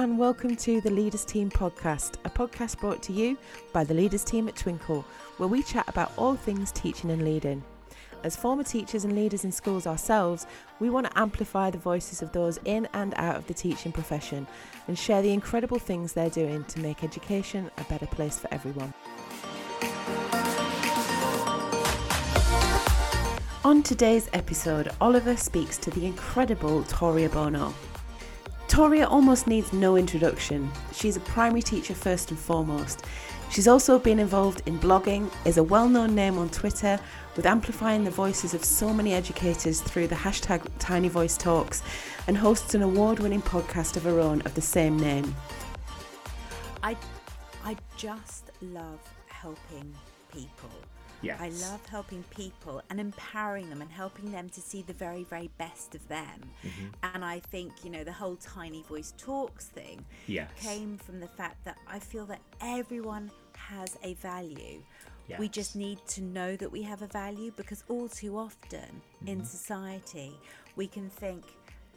and welcome to the Leaders Team podcast, a podcast brought to you by the Leaders Team at Twinkl, where we chat about all things teaching and leading. As former teachers and leaders in schools ourselves, we want to amplify the voices of those in and out of the teaching profession and share the incredible things they're doing to make education a better place for everyone. On today's episode, Oliver speaks to the incredible Toria Bono. Toria almost needs no introduction. She's a primary teacher first and foremost. She's also been involved in blogging, is a well known name on Twitter, with amplifying the voices of so many educators through the hashtag Tiny Voice Talks, and hosts an award winning podcast of her own of the same name. I, I just love helping people. Yes. I love helping people and empowering them and helping them to see the very, very best of them. Mm-hmm. And I think, you know, the whole Tiny Voice Talks thing Yes. came from the fact that I feel that everyone has a value. We just need to know that we have a value because all too often in Mm-hmm. society, we can think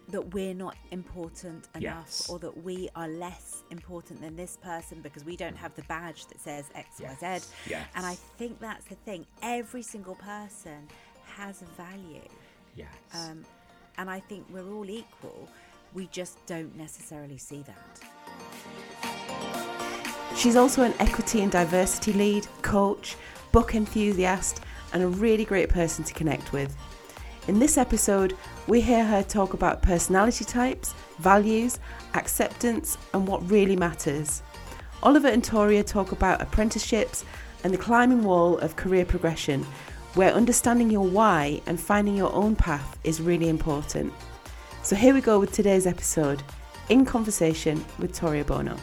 that we're not important enough Yes. or that we are less important than this person because we don't have the badge that says XYZ. Yes. Yes. And I think that's the thing. Every single person has a value. Yes. Um, and I think we're all equal. We just don't necessarily see that. She's also an equity and diversity lead, coach, book enthusiast, and a really great person to connect with. In this episode, we hear her talk about personality types, values, acceptance, and what really matters. Oliver and Toria talk about apprenticeships and the climbing wall of career progression, where understanding your why and finding your own path is really important. So here we go with today's episode in conversation with Toria Bono.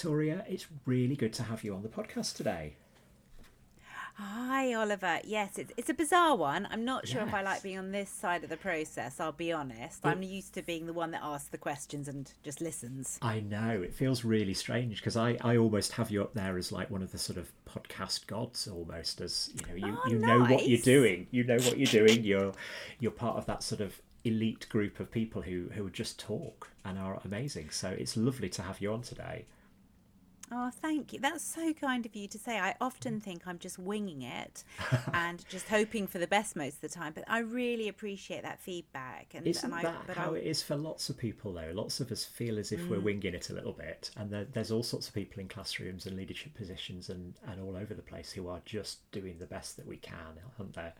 Hi, Toria. It's really good to have you on the podcast today. Hi, Oliver. Yes, it's, it's a bizarre one. I'm not sure if I like being on this side of the process, I'll be honest. I'm used to being the one that asks the questions and just listens. I know it feels really strange because I, I almost have you up there as like one of the sort of podcast gods almost as you know you, Oh, you know what you're doing you know what you're doing you're you're part of that sort of elite group of people who who just talk and are amazing so it's lovely to have you on today Oh, thank you. That's so kind of you to say. I often think I'm just winging it and just hoping for the best most of the time, but I really appreciate that feedback. And, Isn't and I, that but how I, it is for lots of people, though? Lots of us feel as if we're winging it a little bit, and there, there's all sorts of people in classrooms and leadership positions and, and all over the place who are just doing the best that we can, aren't there?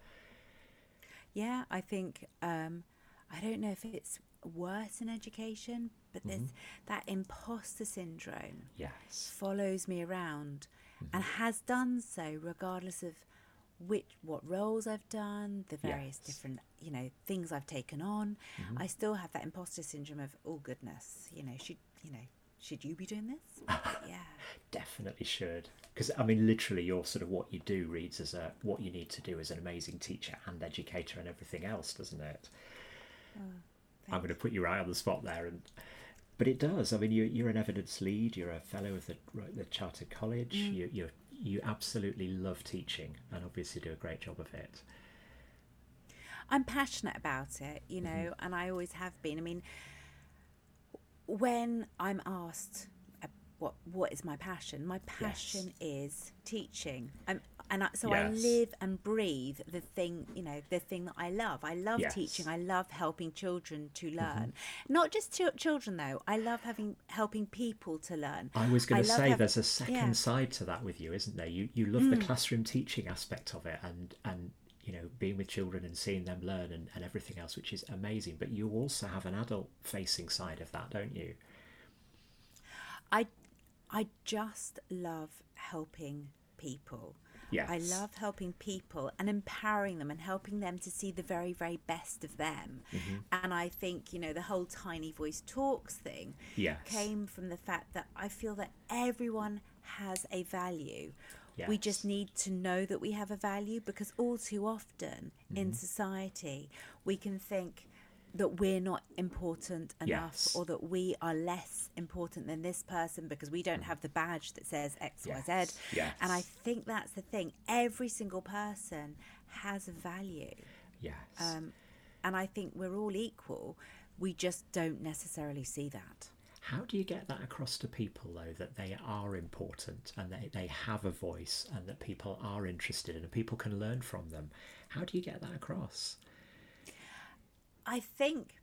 Yeah, I think um, I don't know if it's worse in education, but there's mm-hmm. that imposter syndrome Yes. follows me around mm-hmm. and has done so regardless of which what roles I've done, the various Yes. different you know things I've taken on. Mm-hmm. I still have that imposter syndrome of oh goodness, you know should you know should you be doing this? Yeah. Definitely should. Because, I mean, literally, your sort of what you do reads as a what you need to do as an amazing teacher and educator and everything else, doesn't it? Oh. I'm going to put you right on the spot there, and but it does. I mean, you, you're an evidence lead. You're a fellow of the the Chartered College. You you you absolutely love teaching, and obviously do a great job of it. I'm passionate about it, you know, and I always have been. I mean, when I'm asked uh, what what is my passion, my passion is teaching. I'm, and I, so I live and breathe the thing, you know, the thing that I love. I love Yes. teaching. I love helping children to mm-hmm. learn. Not just chil- children though. I love having helping people to learn. I was going to say hav- there's a second yeah. side to that with you, isn't there? You you love the mm. classroom teaching aspect of it, and and you know being with children and seeing them learn and, and everything else, which is amazing. But you also have an adult facing side of that, don't you? I I just love helping people. I love helping people and empowering them and helping them to see the very, very best of them. Mm-hmm. And I think, you know, the whole Tiny Voice Talks thing Yes. came from the fact that I feel that everyone has a value. We just need to know that we have a value because all too often Mm-hmm. in society we can think that we're not important enough Yes. or that we are less important than this person because we don't have the badge that says XYZ. Yes, yes. And I think that's the thing. Every single person has a value. Yes. Um, and I think we're all equal. We just don't necessarily see that. How do you get that across to people, though, that they are important and they, they have a voice and that people are interested in and people can learn from them? How do you get that across? I think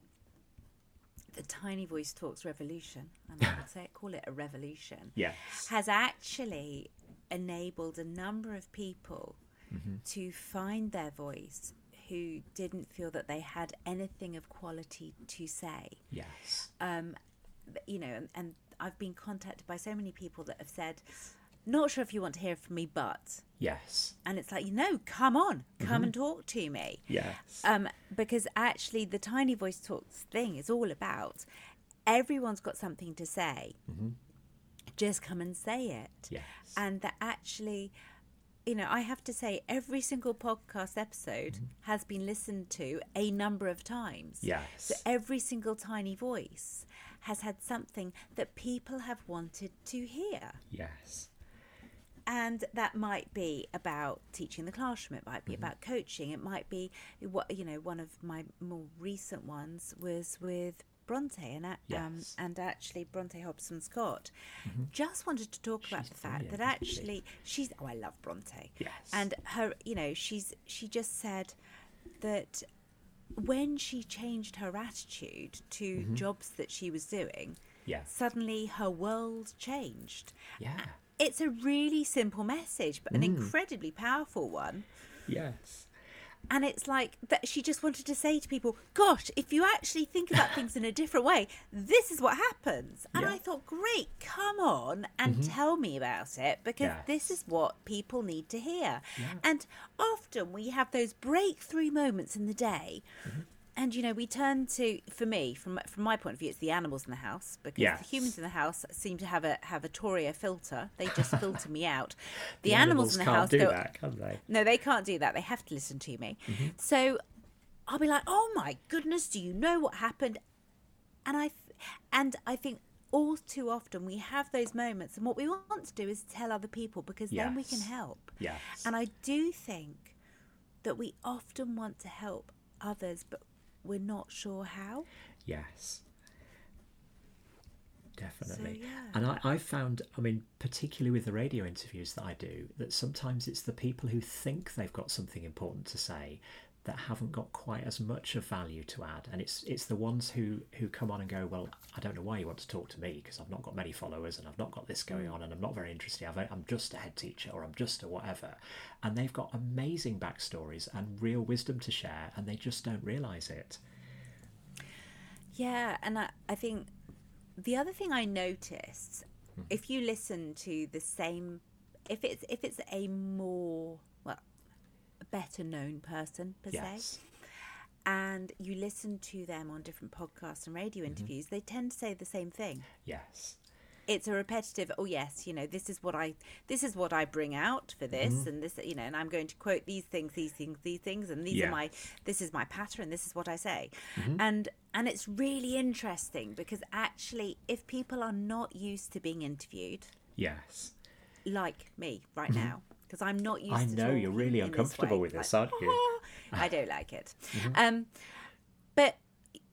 the Tiny Voice Talks revolution, and I would say call it a revolution, Yes. has actually enabled a number of people to find their voice who didn't feel that they had anything of quality to say. Yes. Um, you know, and, and I've been contacted by so many people that have said, not sure if you want to hear from me, but. Yes. And it's like, you know, come on, come mm-hmm. and talk to me. Yes. Um, because actually, the Tiny Voice Talks thing is all about everyone's got something to say. Mm-hmm. Just come and say it. Yes. And that actually, you know, I have to say, every single podcast episode mm-hmm. has been listened to a number of times. Yes. So every single tiny voice has had something that people have wanted to hear. Yes. And that might be about teaching the classroom. It might be Mm-hmm. about coaching. It might be what you know. One of my more recent ones was with Bronte and um, Yes. Mm-hmm. and actually Bronte Hobson Scott. Just wanted to talk about the fact that brilliant, actually she's. Oh, I love Bronte. Yes. And her, you know, she's she just said that when she changed her attitude to Mm-hmm. jobs that she was doing, Yes. suddenly her world changed. Yeah. It's a really simple message, but an mm. incredibly powerful one. Yes. And it's like that she just wanted to say to people, Gosh, if you actually think about things in a different way, this is what happens. And Yeah. I thought, Great, come on and mm-hmm. tell me about it because this is what people need to hear. And often we have those breakthrough moments in the day. Mm-hmm. And you know, we turn to for me, from from my point of view, it's the animals in the house because Yes. the humans in the house seem to have a have a Toria filter. They just filter me out. The, The animals, in the can't house do go, that, can they? no, they can't do that. They have to listen to me. Mm-hmm. So I'll be like, "Oh my goodness, do you know what happened?" And I, and I think all too often we have those moments, and what we want to do is tell other people because then we can help. Yes. And I do think that we often want to help others, but we're not sure how. Yes. Definitely. yeah. And I, I've found, I mean, particularly with the radio interviews that I do, that sometimes it's the people who think they've got something important to say that haven't got quite as much of value to add. And it's it's the ones who, who come on and go, Well, I don't know why you want to talk to me because I've not got many followers and I've not got this going on and I'm not very interested. I've, I'm just a head teacher or I'm just a whatever. And they've got amazing backstories and real wisdom to share and they just don't realise it. Yeah, and I, I think the other thing I noticed, hmm. if you listen to the same, if it's if it's a more better known person per se, and you listen to them on different podcasts and radio mm-hmm. interviews, they tend to say the same thing. Yes. It's a repetitive. Oh yes, you know this is what I this is what I bring out for this, mm-hmm. and this you know, and I'm going to quote these things, these things, these things, and these Yeah. are my this is my pattern. This is what I say, mm-hmm. and and it's really interesting because actually, if people are not used to being interviewed, Yes. like me right now, because I'm not used. Mm-hmm. I to know, you're really this uncomfortable way, with this, like, aren't you? Mm-hmm. I don't like it. Um, but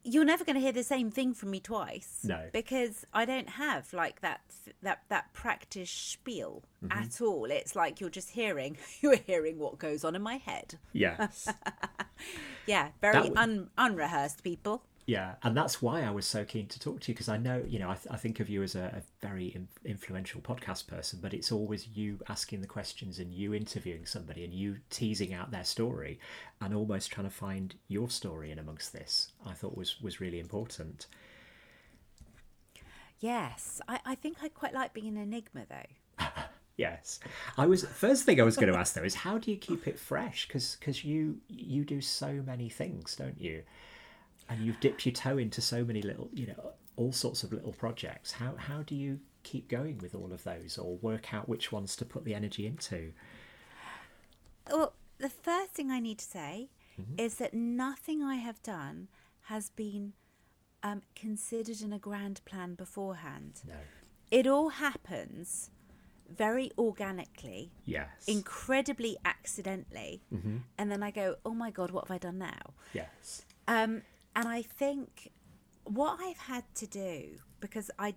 you're never going to hear the same thing from me twice. No. because I don't have like that that that practice spiel Mm-hmm. at all. It's like you're just hearing you're hearing what goes on in my head. Yes. Yeah, very would- un, unrehearsed people. Yeah, and that's why I was so keen to talk to you because I know, you know, I, th- I think of you as a, a very in- influential podcast person, but it's always you asking the questions and you interviewing somebody and you teasing out their story and almost trying to find your story in amongst this. I thought was was really important. Yes, I, I think I quite like being an enigma though. Yes, I was first thing I was going to ask though is how do you keep it fresh? Because you you do so many things, don't you? And you've dipped your toe into so many little, you know, all sorts of little projects. How how do you keep going with all of those, or work out which ones to put the energy into? Well, the first thing I need to say Mm-hmm. is that nothing I have done has been um, considered in a grand plan beforehand. No. It all happens very organically, Yes. incredibly accidentally, Mm-hmm. and then I go, "Oh my god, what have I done now?" yes. Um, and I think what I've had to do because I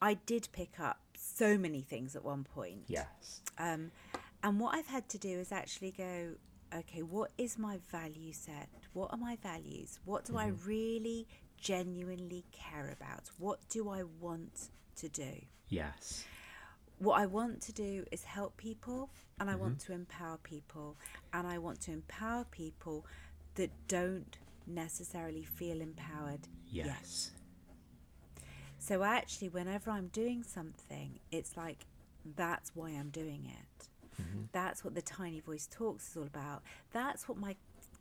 I did pick up so many things at one point. Yes. Um, and what I've had to do is actually go, okay, what is my value set? What are my values? What do I really genuinely care about? What do I want to do? Yes. What I want to do is help people and I want to empower people. And I want to empower people that don't necessarily feel empowered yet. Yes. So actually, whenever I'm doing something, it's like that's why I'm doing it. Mm-hmm. That's what the Tiny Voice Talks is all about. That's what my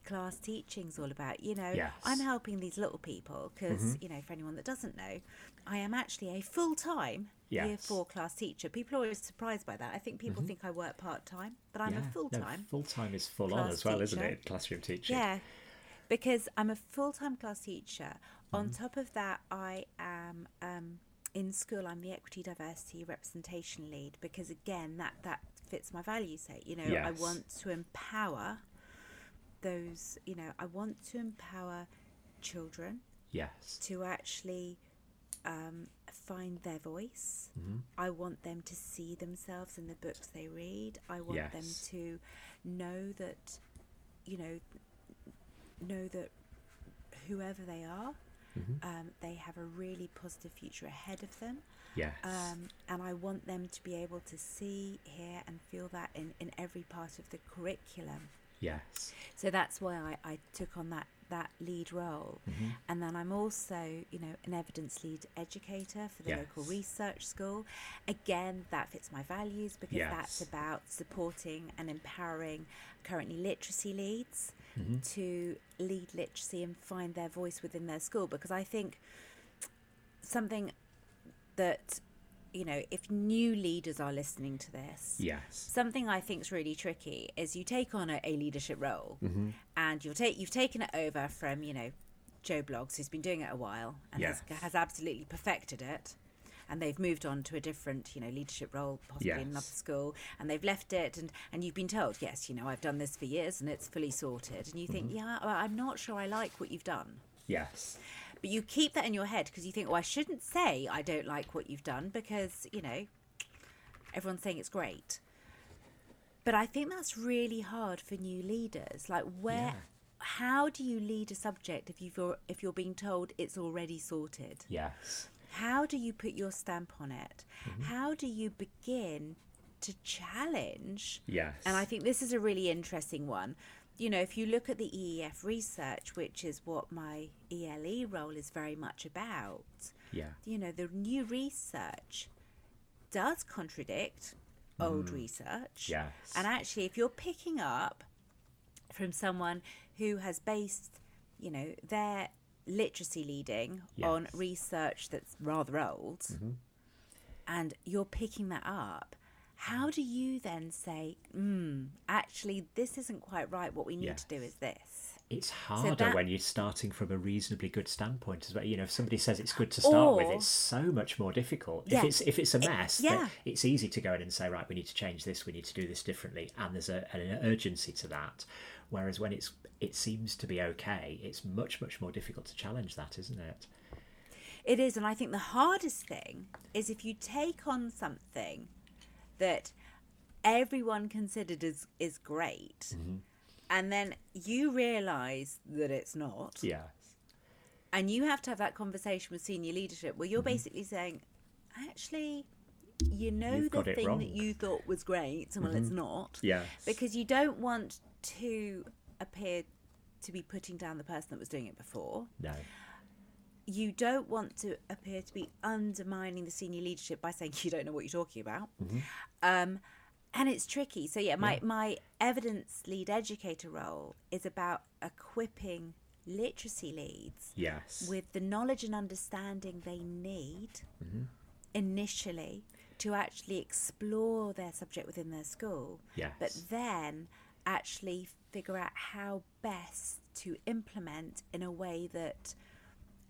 class teaching's all about. You know, Yes. I'm helping these little people because, Mm-hmm. you know, for anyone that doesn't know, I am actually a full time year four class teacher. People are always surprised by that. I think people think I work part time, but I'm a full time. full time is full on as well, isn't it? Classroom teaching. Yeah, because I'm a full time class teacher. On Mm-hmm. top of that, I am um, in school. I'm the equity, diversity, representation lead because again, that that fits my value set. You know, I want to empower those. You know, I want to empower children Yes. to actually um, find their voice. Mm-hmm. I want them to see themselves in the books they read. I want them to know that, you know, know that whoever they are, Mm-hmm. um, they have a really positive future ahead of them. Yes. Um, and I want them to be able to see, hear, and feel that in, in every part of the curriculum. yes. So that's why I, I took on that, that lead role. Mm-hmm. And then I'm also, you know, an evidence lead educator for the local research school. Again, that fits my values because that's about supporting and empowering currently literacy leads Mm-hmm. to lead literacy and find their voice within their school. Because I think something that, you know, if new leaders are listening to this, Yes. something I think is really tricky is you take on a, a leadership role Mm-hmm. and you'll take you've taken it over from you know Joe Bloggs who's been doing it a while and has, has absolutely perfected it and they've moved on to a different you know leadership role possibly in another school and they've left it and and you've been told yes you know I've done this for years and it's fully sorted and you think Mm-hmm. yeah I'm not sure I like what you've done Yes. but you keep that in your head because you think, well, I shouldn't say I don't like what you've done because, you know, everyone's saying it's great. But I think that's really hard for new leaders. Like, where, Yeah. how do you lead a subject if you're if you're being told it's already sorted? Yes. How do you put your stamp on it? Mm-hmm. How do you begin to challenge? Yes. And I think this is a really interesting one. You know, if you look at the EEF research, which is what my ELE role is very much about, Yeah. you know, the new research does contradict old research. Mm. Yes. And actually, if you're picking up from someone who has based, you know, their literacy leading on research that's rather old, and you're picking that up, how do you then say, mm, actually, this isn't quite right? What we need to do is this? It's harder that- when you're starting from a reasonably good standpoint as well. You know, if somebody says it's good to start with, it's so much more difficult. Yeah. If it's if it's a mess, then yeah. it's easy to go in and say, right, we need to change this, we need to do this differently, and there's a, an urgency to that. Whereas when it's it seems to be okay, it's much much more difficult to challenge that, isn't it? It is, and I think the hardest thing is if you take on something that everyone considered is is great, Mm-hmm. and then you realise that it's not, Yes. and you have to have that conversation with senior leadership where you're Mm-hmm. basically saying, actually, you know You've the thing wrong." that you thought was great, and well, it's not, Yes. because you don't want to appear to be putting down the person that was doing it before no. you don't want to appear to be undermining the senior leadership by saying you don't know what you're talking about. Um, and it's tricky. So yeah, my, my evidence lead educator role is about equipping literacy leads Yes. with the knowledge and understanding they need initially to actually explore their subject within their school. Yes. But then actually figure out how best to implement in a way that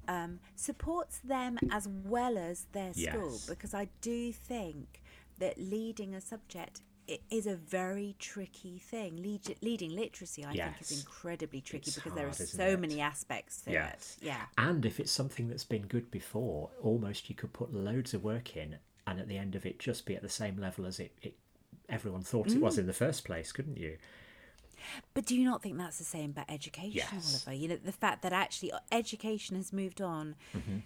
um, supports them as well as their school. Yes. Because I do think that leading a subject is a very tricky thing. Lead, leading literacy, I think, is incredibly tricky It's because there are so it? many aspects to Yes. it. Yeah. And if it's something that's been good before, almost you could put loads of work in, and at the end of it, just be at the same level as it, it everyone thought it Mm. was in the first place, couldn't you? But do you not think that's the same about education, Yes. Oliver? You know, the fact that actually uh, education has moved on Mm-hmm.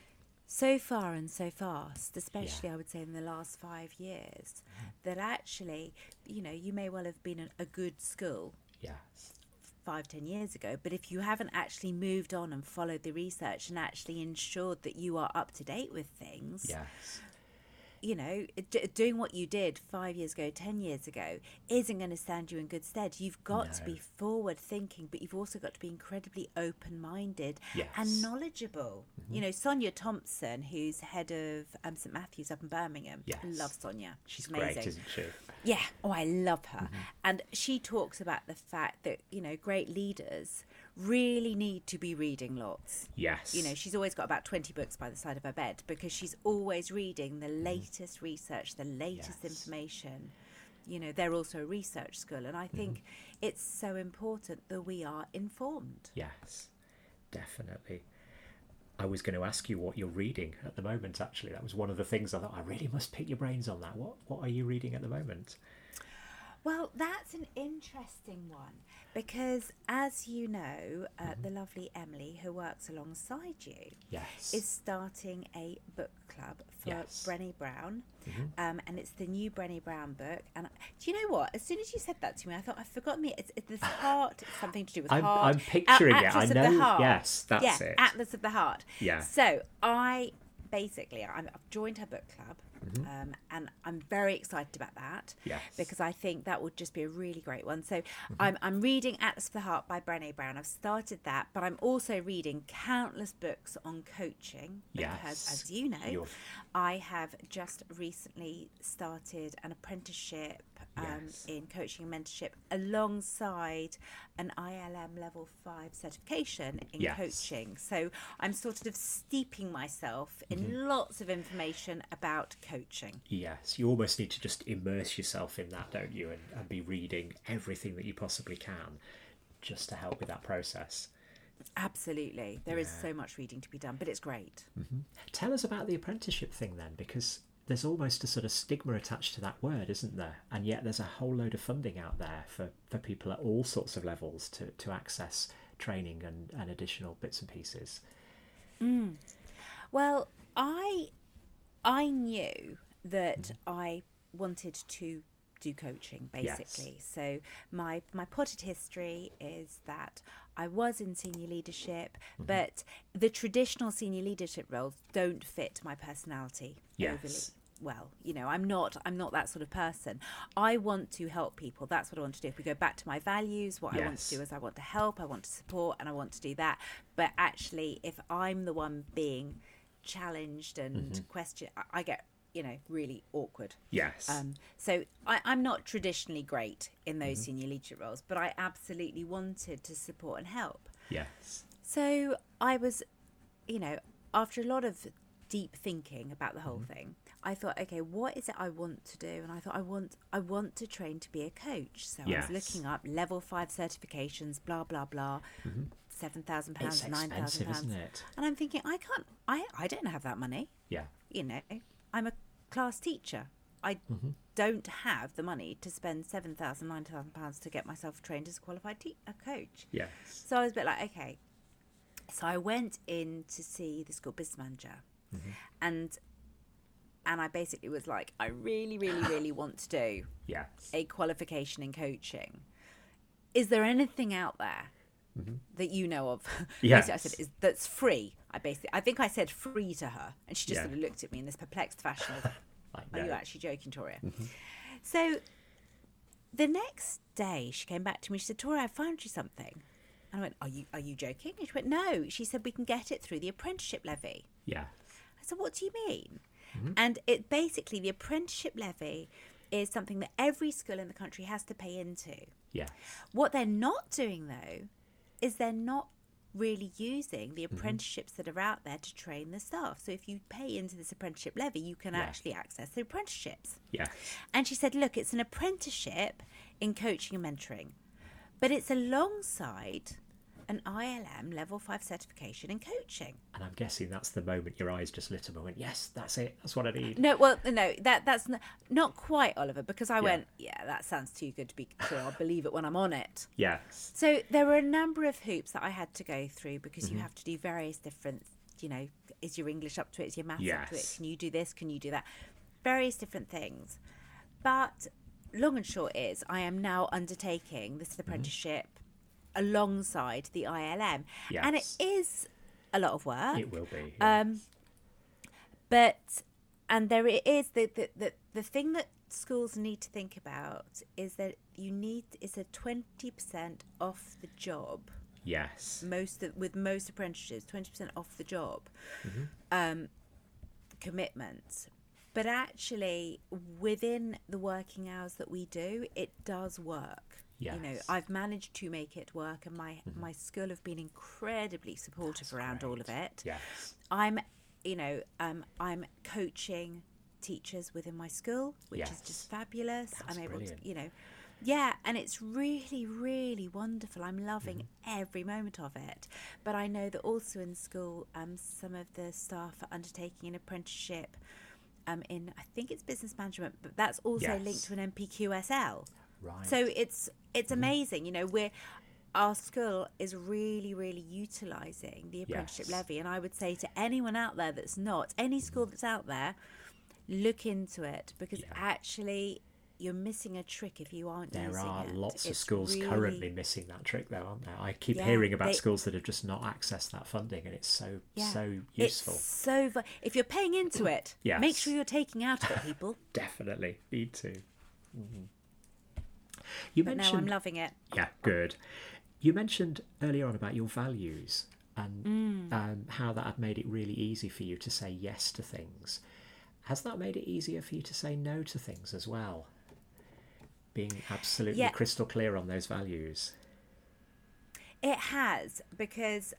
so far and so fast, especially I would say in the last five years, Mm-hmm. that actually, you know, you may well have been a, a good school Yes. five, ten years ago, but if you haven't actually moved on and followed the research and actually ensured that you are up to date with things, Yes. You know, d- doing what you did five years ago, ten years ago, isn't going to stand you in good stead. You've got to be forward thinking, but you've also got to be incredibly open minded Yes. and knowledgeable. You know, Sonia Thompson, who's head of um, St Matthew's up in Birmingham, Yes. I love Sonia. She's amazing. great, isn't she? Yeah. Oh, I love her. Mm-hmm. And she talks about the fact that, you know, great leaders really need to be reading lots. Yes. You know, she's always got about 20 books by the side of her bed because she's always reading the latest research, the latest Mm-hmm. Yes. information. You know, they're also a research school. And I think Mm-hmm. it's so important that we are informed. Yes, definitely. I was going to ask you what you're reading at the moment. Actually, that was one of the things I thought I really must pick your brains on that. What What are you reading at the moment? Well, that's an interesting one because, as you know, uh, Mm-hmm. the lovely Emily, who works alongside you, Yes. is starting a book club for Yes. Brené Brown, Mm-hmm. um, and it's the new Brené Brown book. And I- do you know what? As soon as you said that to me, I thought I've forgotten me. It's, it's this heart. It's something to do with I'm- heart. I'm picturing it. I know- The heart. yes, that's yeah, it. Atlas of the Heart. Yeah. So I basically I'm, I've joined her book club, Mm-hmm. um, and I'm very excited about that. Yes. Because I think that would just be a really great one. So Mm-hmm. I'm, I'm reading Atlas of the Heart by Brené Brown. I've started that, but I'm also reading countless books on coaching because, Yes. as you know, You're- I have just recently started an apprenticeship um, Yes. in coaching and mentorship alongside an ILM level five certification in Yes. coaching. So I'm sort of steeping myself in Mm-hmm. lots of information about coaching. Yes, you almost need to just immerse yourself in that, don't you? And, and be reading everything that you possibly can just to help with that process. Absolutely. there is Yeah. so much reading to be done, but it's great. Tell us about the apprenticeship thing then, because there's almost a sort of stigma attached to that word, isn't there? And yet there's a whole load of funding out there for, for people at all sorts of levels to, to access training and, and additional bits and pieces. Mm. Well, I I knew that mm-hmm. I wanted to do coaching Yes. basically. So my my potted history is that I was in senior leadership, mm-hmm. but the traditional senior leadership roles don't fit my personality overly Yes. Well you know i'm not i'm not that sort of person. I want to help people. That's what i want to do. If we go back to my values what i want to do is i want to help i want to support and i want to do that. But actually if i'm the one being challenged and mm-hmm. questioned I, I get you know really awkward. Yes. um, so I, I'm not traditionally great in those mm-hmm. senior leadership roles, but I absolutely wanted to support and help. yes. So I was, you know, after a lot of deep thinking about the whole mm-hmm. thing, I thought, okay, what is it I want to do? And I thought I want I want to train to be a coach. So I was looking up level five certifications, blah blah blah, seven thousand Mm-hmm. Pounds, nine thousand pounds, and I'm thinking I can't, I I don't have that money Yeah. you know, I'm a class teacher. I Mm-hmm. don't have the money to spend seven thousand, nine thousand pounds to get myself trained as a qualified te- a coach. Yes. So I was a bit like, okay. So I went in to see the school business manager, Mm-hmm. and and I basically was like, I really, really, really want to do Yes. a qualification in coaching. Is there anything out there that you know of? Basically, I Mm-hmm. Said is that's free. I basically, I think I said free to her, and she just Yeah. sort of looked at me in this perplexed fashion. Of, Are you actually joking, Toria? So the next day, she came back to me. She said, "Toria, I found you something." And I went, "Are you are you joking?" And she went, "No." She said, "We can get it through the apprenticeship levy." Yeah. I said, "What do you mean?" Mm-hmm. And it basically the apprenticeship levy is something that every school in the country has to pay into. Yes. What they're not doing though is they're not really using Mm-hmm. the apprenticeships that are out there to train the staff. So if you pay into this apprenticeship levy, you can Yeah. actually access the apprenticeships. Yes. And she said, look, it's an apprenticeship in coaching and mentoring, but it's alongside an ILM level five certification in coaching. And I'm guessing that's the moment your eyes just lit up and went, yes, that's it. That's what I need. No, well, no, that that's n- not quite Oliver because I Yeah. went, yeah, that sounds too good to be true. I'll believe it when I'm on it. Yes. So there were a number of hoops that I had to go through because Mm-hmm. you have to do various different, you know, is your English up to it? Is your maths up to it? Can you do this? Can you do that? Various different things. But long and short is, I am now undertaking this Mm-hmm. apprenticeship alongside the ILM, and it is a lot of work. It will be. yeah. Um, but and there it is the, the the the thing that schools need to think about is that you need is a twenty percent off the job. yes. Most of, with most apprentices, twenty percent off the job Mm-hmm. um, commitment. But actually, within the working hours that we do, it does work. You know, I've managed to make it work, and my my school have been incredibly supportive around all of it. Yes. I'm, you know, um, I'm coaching teachers within my school, which is just fabulous. That's I'm able brilliant. to, you know, yeah, and it's really, really wonderful. I'm loving Mm-hmm. every moment of it. But I know that also in school, um, some of the staff are undertaking an apprenticeship. Um, in I think it's business management, but that's also linked to an NPQSL. Right. So it's it's Mm-hmm. amazing. You know, we're our school is really, really utilising the apprenticeship Yes. levy, and I would say to anyone out there that's not, any school that's out there, look into it because Yeah. actually you're missing a trick if you aren't there using are it. lots of schools really- currently missing that trick, though, aren't there? I keep Yeah, hearing about they- schools that have just not accessed that funding, and it's so Yeah. so useful. It's so if you're paying into it, make sure you're taking out of it, people. Definitely need to. Mhm. You But no, mentioned I'm loving it. Yeah, good. You mentioned earlier on about your values and Mm. um, how that had made it really easy for you to say yes to things. Has that made it easier for you to say no to things as well? Being absolutely Yeah. crystal clear on those values. It has because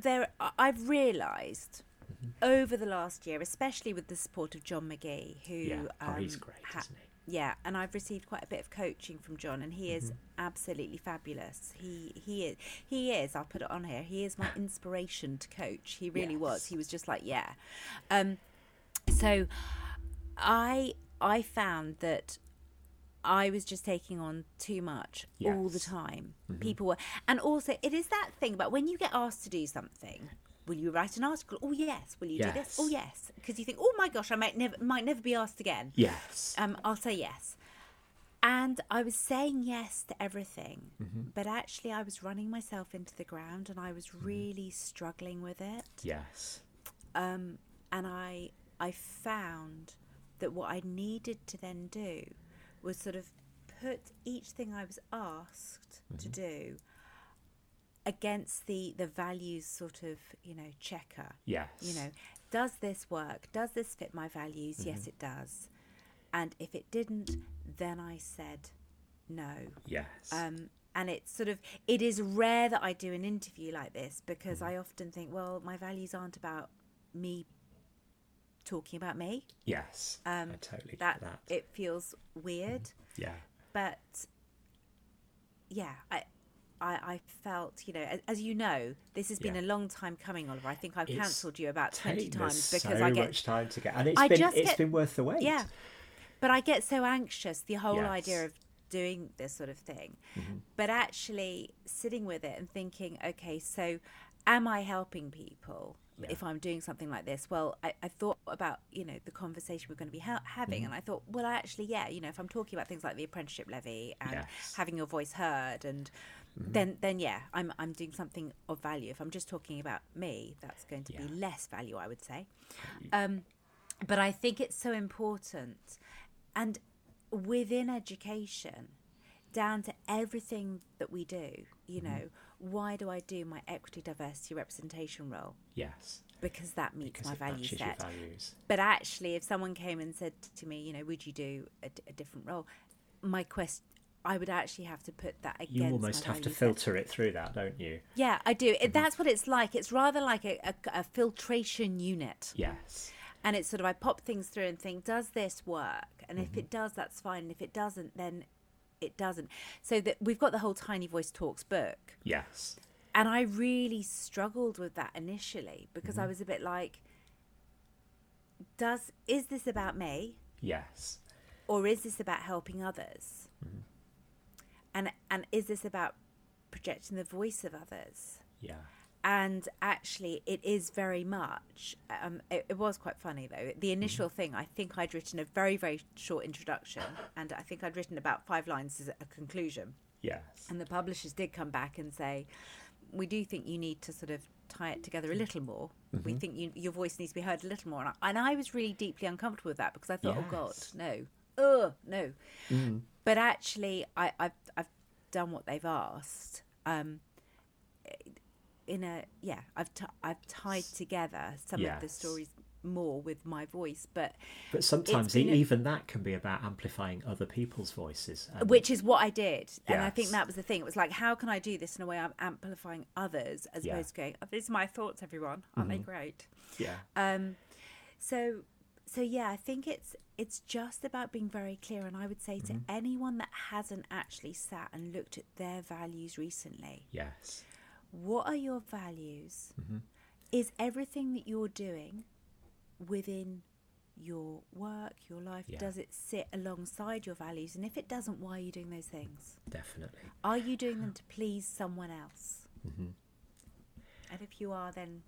there I've realised Mm-hmm. over the last year, especially with the support of John McGee, who Yeah. Oh, he's um, great, ha- isn't he? Yeah, and I've received quite a bit of coaching from John, and he is Mm-hmm. absolutely fabulous. He he is he is. I'll put it on here. He is my inspiration to coach. He really was. He was just like yeah. Um, so I I found that I was just taking on too much all the Yes. Mm-hmm. time. People were, and also it is that thing about when you get asked to do something. Will you write an article? Oh yes. Will you do this? Oh Yes. yes. Because you think, oh my gosh, I might never might never be asked again Yes. um, I'll say yes. And I was saying yes to everything, Mm-hmm. but actually I was running myself into the ground and I was really struggling with it. yes. Um, and I I found that what I needed to then do was sort of put each thing I was asked to Mm-hmm. do against the the values sort of you know checker Yes. you know does this work does this fit my values yes it does and if it didn't then i said no Yes. um, and it's sort of it is rare that i do an interview like this because i often think well my values aren't about me talking about me yes. um, I totally that, that. it feels weird yeah. but yeah i I, I felt, you know, as, as you know, this has been Yeah. a long time coming, Oliver. I think I've It's cancelled you about twenty times because so I get so much time to get, and it's I been just it's get- been worth the wait. Yeah. But I get so anxious, the whole Yes. idea of doing this sort of thing. Mm-hmm. But actually sitting with it and thinking, okay, so am I helping people if I'm doing something like this? Well, I, I thought about, you know, the conversation we're going to be ha- having. Mm-hmm. And I thought, well, actually, yeah, you know, if I'm talking about things like the apprenticeship levy and Yes. Having your voice heard and then then yeah i'm i'm doing something of value if i'm just talking about me that's going to Yeah. be less value i would say um but I think it's so important. And within education, down to everything that we do, you know, why do I do my equity, diversity, representation role? Yes. Because that meets Because my value set. your values. But actually, if someone came and said to me, you know, would you do a different role? My quest, I would actually have to put that against. You almost have to filter it through that, don't you? Yeah, I do. Mm-hmm. That's what it's like. It's rather like a, a, a filtration unit. Yes. And it's sort of I pop things through and think, does this work? And Mm-hmm. if it does, that's fine. And if it doesn't, then it doesn't. So that we've got the whole Tiny Voice Talks book, Yes. and I really struggled with that initially because Mm-hmm. I was a bit like, does is this about me Yes. or is this about helping others? Mm-hmm. And and is this about projecting the voice of others? Yeah. and actually it is very much um, it, it was quite funny though. The mm-hmm. initial thing i think i'd written a very very short introduction and i think i'd written about five lines as a conclusion. Yes. and the publishers did come back and say we do think you need to sort of tie it together a mm-hmm. little more. We mm-hmm. think you, your voice needs to be heard a little more. And I, and I was really deeply uncomfortable with that because i thought oh god no oh no. But actually I, I've, I've done what they've asked um, in a yeah i've t- i've tied together some of the stories more with my voice but But sometimes e a- even that can be about amplifying other people's voices. and- which is what i did and i think that was the thing. It was like how can i do this in a way i'm amplifying others as Yeah. opposed to going oh, these are my thoughts everyone. Aren't they great? Yeah. um so so yeah i think it's it's just about being very clear and i would say to mm-hmm. anyone that hasn't actually sat and looked at their values recently Yes. what are your values? Mm-hmm. Is everything that you're doing within your work, your life, Yeah. does it sit alongside your values? And if it doesn't, why are you doing those things? Definitely. Are you doing them to please someone else? Mm-hmm. And if you are, then,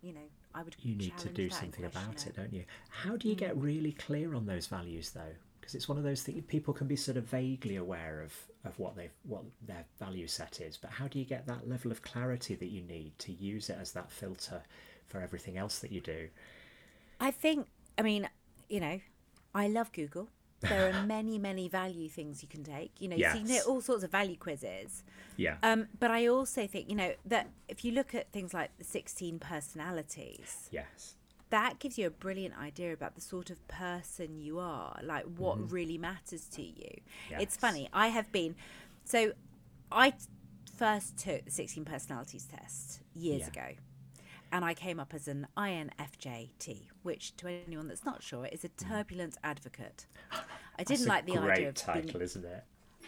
you know, I would You need to do something about it, don't you? How do you get mm. really clear on those values, though? Because it's one of those things people can be sort of vaguely aware of, of what they what their value set is, but how do you get that level of clarity that you need to use it as that filter for everything else that you do? I think, I mean, you know, I love Google. There are many, many value things you can take. You know, so you can Yes. get all sorts of value quizzes. Yeah. Um, but I also think, you know, that if you look at things like the 16 personalities, yes. that gives you a brilliant idea about the sort of person you are, like what really matters to you. It's funny, I have been, so I first took the 16 personalities test years Yeah. ago. And I came up as an INFJT, which, to anyone that's not sure, is a turbulent advocate. I didn't like the idea of being title, isn't it?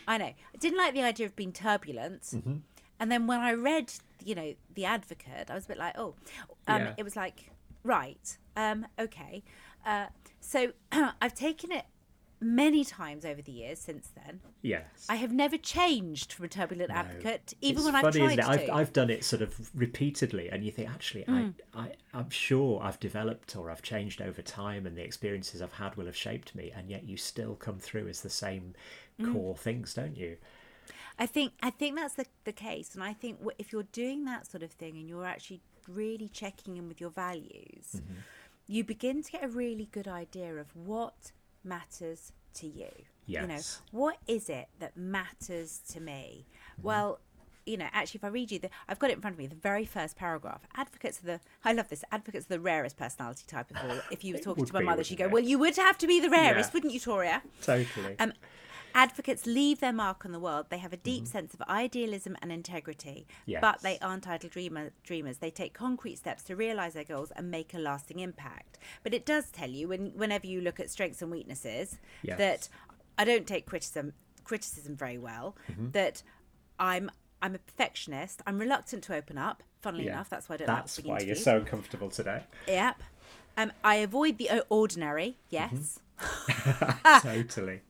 I know. I didn't like the idea of being turbulent. And then when I read, you know, The Advocate, I was a bit like, oh, um, Yeah. it was like, right, um, okay. Uh, so I've taken it many times over the years since then. Yes. I have never changed from a turbulent No. advocate, even It's when I've tried isn't it? to. I've, I've done it sort of repeatedly, and you think, actually, Mm. I, I, I'm sure I've developed or I've changed over time, and the experiences I've had will have shaped me, and yet you still come through as the same Mm. core things, don't you? I think I think that's the, the case, and I think if you're doing that sort of thing and you're actually really checking in with your values, Mm-hmm. you begin to get a really good idea of what matters to you. You know, Yes. what is it that matters to me? Mm-hmm. Well, you know, actually, if I read you the, I've got it in front of me, the very first paragraph. Advocates are the, I love this. Advocates are the rarest personality type of all. If you were talking to my mother, she'd go? "Well, you would have to be the rarest, Yeah. wouldn't you, Toria?" Totally. Um, advocates leave their mark on the world. They have a Mm-hmm. deep sense of idealism and integrity, but they aren't idle dreamer, dreamers. They take concrete steps to realise their goals and make a lasting impact. But it does tell you, when, whenever you look at strengths and weaknesses, Yes. that I don't take criticism criticism very well. Mm-hmm. That I'm I'm a perfectionist. I'm reluctant to open up. Funnily Yeah. enough, that's why I don't That's like why you're so uncomfortable today. Yep. Um, I avoid the ordinary. Yes. totally.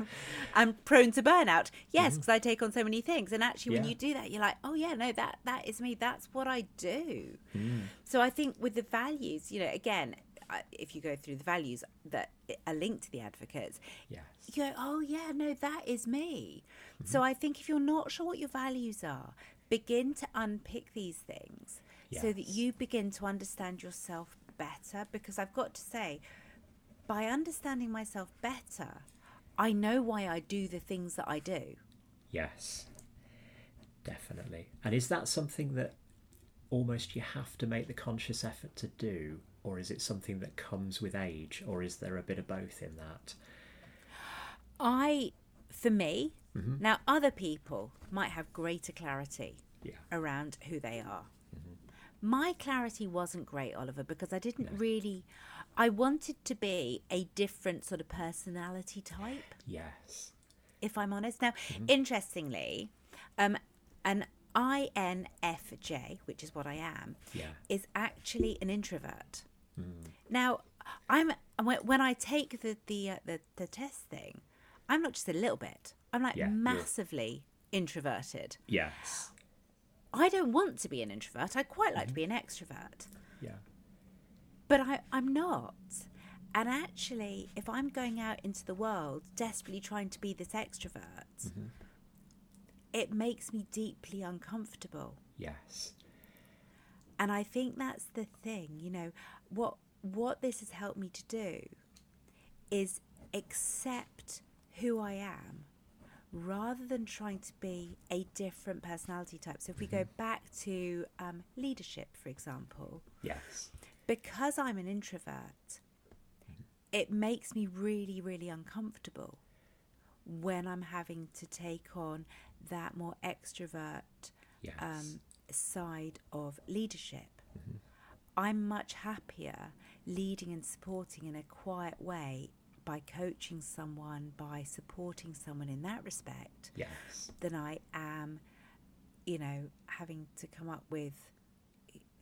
I'm prone to burnout. Yes, because I take on so many things, and actually, when Mm-hmm. Yeah. you do that, you're like, oh yeah, no, that that is me. That's what I do. Mm. So I think with the values, you know, again, if you go through the values that are linked to the advocates, Yes. you go, oh yeah, no, that is me. Mm-hmm. So I think if you're not sure what your values are, begin to unpick these things so that you begin to understand yourself better. Because I've got to say, by understanding myself better, I know why I do the things that I do. Yes. Definitely. And is that something that almost you have to make the conscious effort to do? Or is it something that comes with age? Or is there a bit of both in that? I, for me, mm-hmm. Now, other people might have greater clarity Yeah. around who they are. Mm-hmm. My clarity wasn't great, Oliver, because I didn't really. I wanted to be a different sort of personality type, Yes. if I'm honest. Now, interestingly, um, an INFJ, which is what I am, Yeah. is actually an introvert. Now, I'm when I take the the, uh, the the test thing, I'm not just a little bit. I'm like Yeah, massively introverted. Yes. I don't want to be an introvert. I quite like to be an extrovert, Yeah. But I, I'm not. And actually, if I'm going out into the world desperately trying to be this extrovert, it makes me deeply uncomfortable. Yes. And I think that's the thing, you know, what what this has helped me to do is accept who I am rather than trying to be a different personality type. So if we go back to um, leadership, for example, Yes. Because I'm an introvert, it makes me really, really uncomfortable when I'm having to take on that more extrovert Yes. um, side of leadership. I'm much happier leading and supporting in a quiet way by coaching someone, by supporting someone in that respect, Yes. than I am, you know, having to come up with,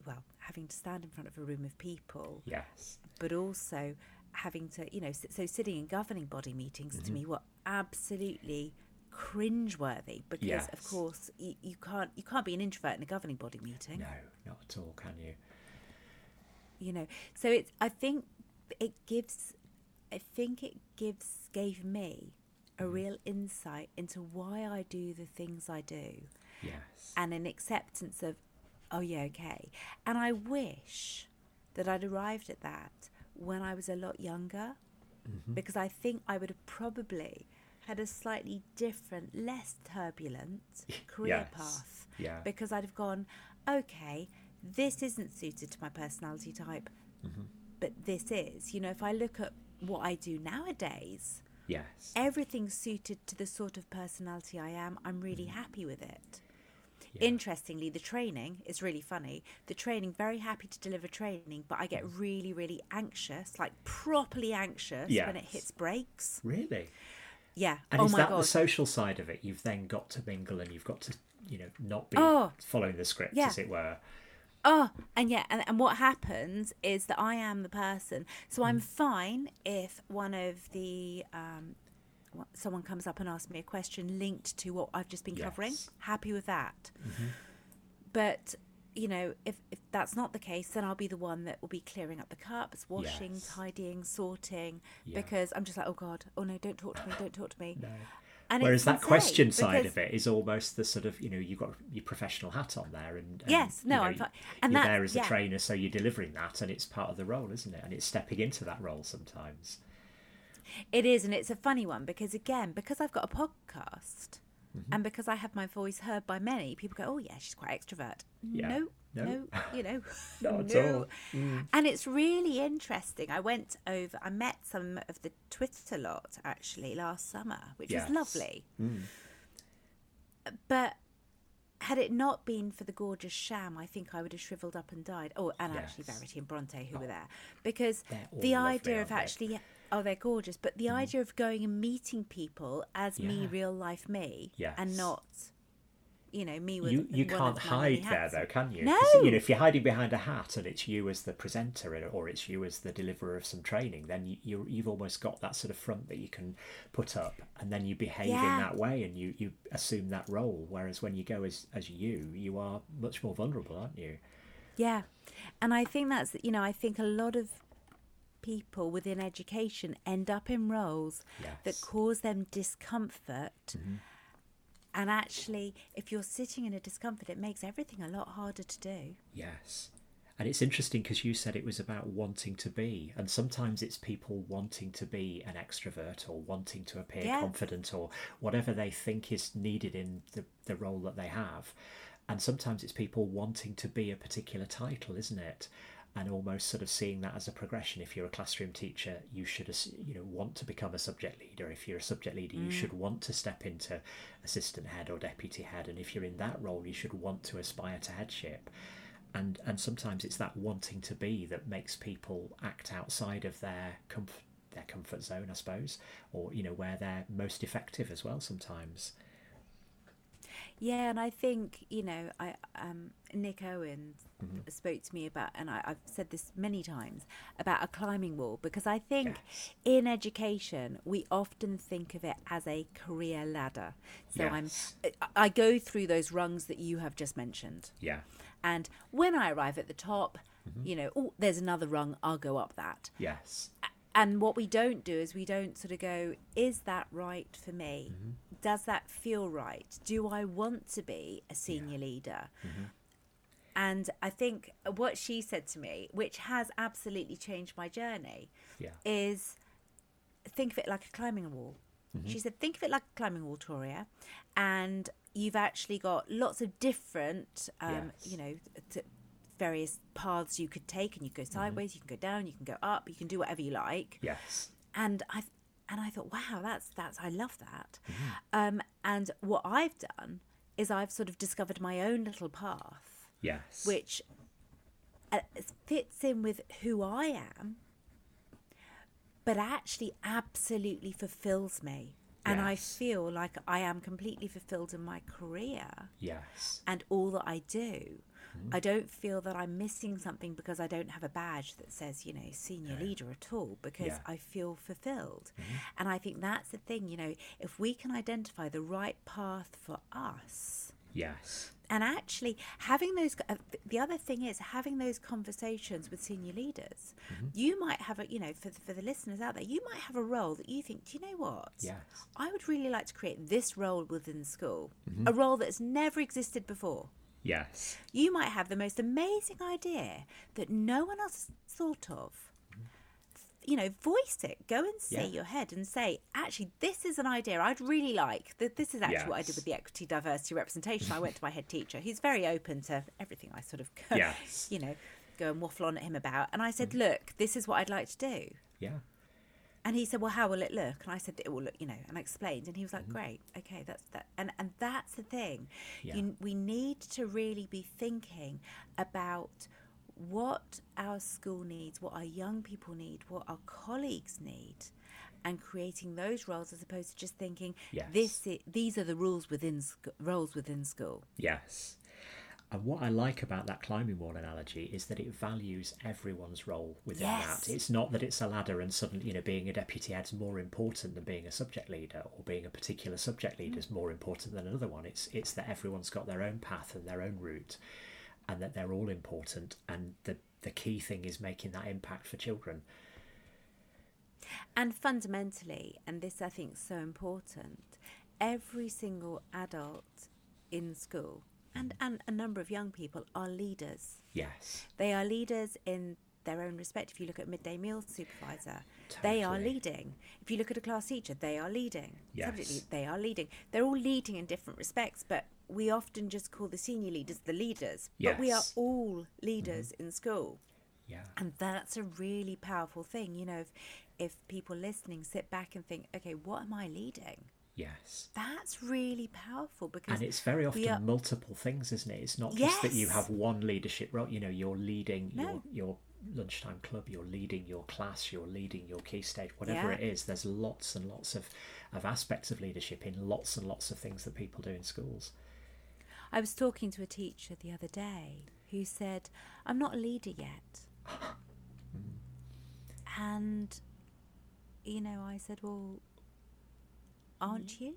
well, having to stand in front of a room of people, Yes. but also having to, you know, so sitting in governing body meetings Mm-hmm. to me were absolutely cringeworthy because, of course, you, you can't you can't be an introvert in a governing body meeting No, not at all, can you? you know so it's i think it gives i think it gives gave me a Mm. real insight into why i do the things i do Yes. and an acceptance of oh yeah okay and i wish that i'd arrived at that when i was a lot younger Mm-hmm. because i think i would have probably had a slightly different less turbulent career Yes. path Yeah. because I'd have gone, okay, this isn't suited to my personality type, Mm-hmm. but this is. You know, if I look at what I do nowadays, Yes. everything's suited to the sort of personality I am. I'm really Mm-hmm. happy with it. Yeah. Interestingly, the training is really funny. The training, very happy to deliver training, but I get really, really anxious, like properly anxious when it hits breaks. Really? Yeah. And oh is that god. the social side of it? You've then got to mingle and you've got to, you know, not be Oh. following the script, Yeah. as it were. Oh, and yeah, and, and what happens is that I am the person. So Mm. I'm fine if one of the um, someone comes up and asks me a question linked to what I've just been covering. Yes. Mm-hmm. Happy with that. But you know, if if that's not the case, then I'll be the one that will be clearing up the cups, washing, Yes. tidying, sorting, Yeah. because I'm just like, oh god, oh no, don't talk to me, don't talk to me. No. And Whereas that question side of it is almost the sort of you know you've got your professional hat on there and, and Yes, no, you know, I'm fi- and you're that- there as a yeah. trainer so you're delivering that and it's part of the role isn't it and it's stepping into that role sometimes It is, and it's a funny one because again, because I've got a podcast Mm-hmm. and because I have my voice heard by many, people go, "Oh yeah, she's quite extrovert." Yeah. No, No. no, you know, Not at no. all. Mm. And it's really interesting. I went over, I met some of the Twitter lot actually last summer, which Yes. was lovely. Mm. But had it not been for the gorgeous Sham, I think I would have shriveled up and died. Oh, and actually Verity and Bronte who were there, because the idea of actually, oh, they're gorgeous. But the mm. idea of going and meeting people as me, real life me, and not, you know, me with you you can't hide there though can you No. you know if you're hiding behind a hat and it's you as the presenter or it's you as the deliverer of some training then you, you you've almost got that sort of front that you can put up and then you behave Yeah. in that way and you you assume that role whereas when you go as as you you are much more vulnerable aren't you Yeah. And I think that's, you know, I think a lot of people within education end up in roles that cause them discomfort. Mm-hmm. And actually, if you're sitting in a discomfort, it makes everything a lot harder to do. Yes. And it's interesting because you said it was about wanting to be, and sometimes it's people wanting to be an extrovert or wanting to appear Yeah. confident or whatever they think is needed in the, the role that they have. And sometimes it's people wanting to be a particular title, isn't it? And almost sort of seeing that as a progression. If you're a classroom teacher, you should you know want to become a subject leader. If you're a subject leader, you mm. should want to step into assistant head or deputy head, and if you're in that role, you should want to aspire to headship. And and sometimes it's that wanting to be that makes people act outside of their comfort their comfort zone, I suppose, or you know where they're most effective as well. Sometimes. Yeah, and I think you know, I um, Nick Owen spoke to me about, and I, I've said this many times about a climbing wall because I think Yes. in education we often think of it as a career ladder. So Yes. I'm, I- I go through those rungs that you have just mentioned, Yeah. and when I arrive at the top, you know, oh, there's another rung, I'll go up that. Yes. And what we don't do is we don't sort of go, is that right for me? Mm-hmm. Does that feel right? Do I want to be a senior leader? Mm-hmm. And I think what she said to me, which has absolutely changed my journey, Yeah. is think of it like a climbing wall. Mm-hmm. She said, think of it like a climbing wall, Toria, and you've actually got lots of different, um, Yes. you know, t- various paths you could take, and you go sideways, you can go down, you can go up, you can do whatever you like Yes. and I and I thought, wow, that's that's I love that. Um, and what I've done is I've sort of discovered my own little path, Yes. which uh, fits in with who I am, but actually absolutely fulfills me. And I feel like I am completely fulfilled in my career Yes. and all that I do. Mm-hmm. I don't feel that I'm missing something because I don't have a badge that says, you know, senior leader at all, because Yeah. Mm-hmm. I feel fulfilled. And I think that's the thing, you know, if we can identify the right path for us, Yes. and actually having those, uh, the other thing is having those conversations with senior leaders. Mm-hmm. You might have a, you know, for, for the listeners out there, you might have a role that you think, do you know what? Yes. I would really like to create this role within school, Mm-hmm. a role that's never existed before. Yes. You might have the most amazing idea that no one else has thought of. You know, voice it. Go and see Yeah. your head and say, actually, this is an idea I'd really like. That this is actually what I did with the equity, diversity, representation. I went to my head teacher. He's very open to everything I sort of, Yes. you know, go and waffle on at him about. And I Mm. said, look, this is what I'd like to do. Yeah. And he said, "Well, how will it look?" And I said, "It will look, you know." And I explained, and he was like, Mm-hmm. "Great, okay, that's that." And and that's the thing. Yeah. You, we need to really be thinking about what our school needs, what our young people need, what our colleagues need, and creating those roles as opposed to just thinking, Yes. "This, i- these are the rules within sc- roles within school." Yes. And what I like about that climbing wall analogy is that it values everyone's role within Yes. that. It's not that it's a ladder and suddenly, you know, being a deputy head's more important than being a subject leader or being a particular subject leader is more important than another one. It's it's that everyone's got their own path and their own route and that they're all important and the the key thing is making that impact for children. And fundamentally, and this I think is so important, every single adult in school and, and a number of young people are leaders. Yes. They are leaders in their own respect. If you look at midday meal supervisor, they are leading. If you look at a class teacher, they are leading. Yes. lead, they are leading. They're all leading in different respects, but we often just call the senior leaders the leaders. Yes. But we are Yes. Mm-hmm. all leaders in school. Yeah. And that's a really powerful thing. You know, if, if people listening sit back and think, okay, what am I leading? Yes. That's really powerful because And it's very often are, multiple things, isn't it? It's not just that you have one leadership role. You know, you're leading your No. your lunchtime club, you're leading your class, you're leading your key stage, whatever Yeah. it is. There's lots and lots of of aspects of leadership in lots and lots of things that people do in schools. I was talking to a teacher the other day who said, I'm not a leader yet. Hmm. and, you know, I said, well, aren't mm-hmm. you?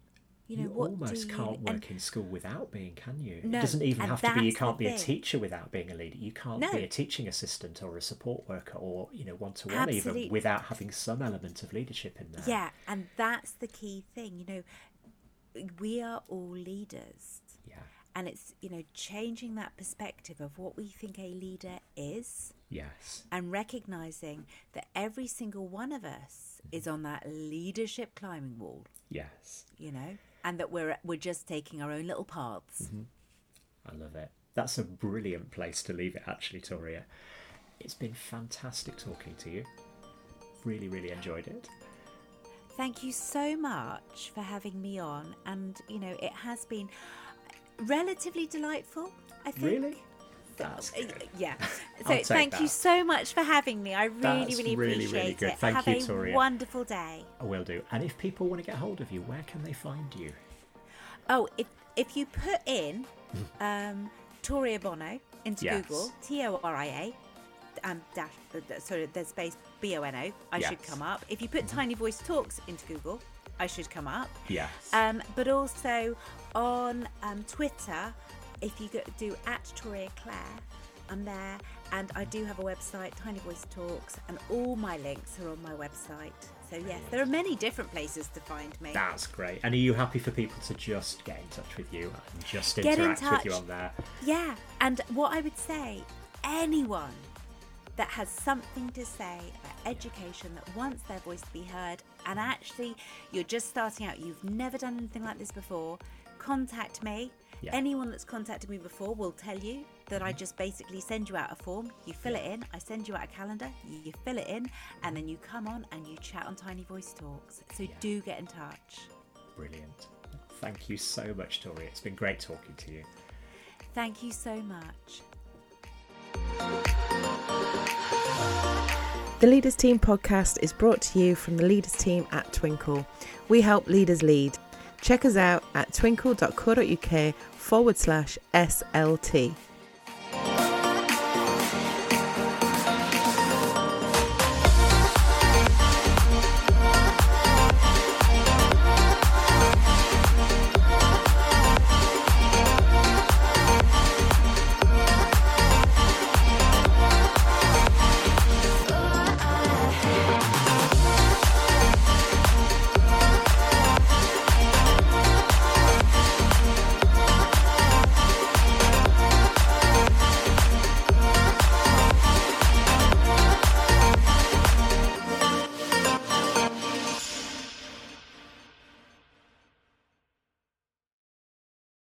You know, You what almost you... can't work and- in school without being, can you? No, it doesn't even have to be. You can't be a teacher without being a leader. You can't No. be a teaching assistant or a support worker or you know one to one even without having some element of leadership in there. Yeah, and that's the key thing. You know, we are all leaders. And it's, you know, changing that perspective of what we think a leader is Yes. and recognizing that every single one of us mm-hmm. is on that leadership climbing wall, Yes. you know, and that we're we're just taking our own little paths. Mm-hmm. I love it. That's a brilliant place to leave it, actually, Toria. it's been fantastic talking to you. Really, really enjoyed it. Thank you so much for having me on. And, you know, it has been relatively delightful, I think. Really? That's Uh, good. Yeah. So thank you so much for having me. I really, That's really really, appreciate really good. it. Thank Have you, a Toria. wonderful day. I will do. And if people want to get hold of you, where can they find you? Oh, if if you put in um, Toria Bono into Yes. Google, T O R I A, um, dash, uh, sorry, there's space B O N O, I should come up. If you put Tiny Voice Talks into Google, I should come up. Yes. Um, but also on um, Twitter, if you go, do at Toria Claire, I'm there, and I do have a website, Tiny Voice Talks, and all my links are on my website. So yes, there are many different places to find me. That's great. And are you happy for people to just get in touch with you and just Get in interact with you on there? Yeah, and what I would say, anyone that has something to say about education that wants their voice to be heard, and actually you're just starting out, you've never done anything like this before, contact me. Yeah. Anyone that's contacted me before will tell you that I mm-hmm. just basically send you out a form, you fill it in, I send you out a calendar, you, you fill it in, and then you come on and you chat on Tiny Voice Talks. So do get in touch. Brilliant. Thank you so much, Tori. It's been great talking to you. Thank you so much. The Leaders Team podcast is brought to you from the Leaders Team at Twinkl. We help leaders lead. Check us out at twinkl.co.uk forward slash SLT.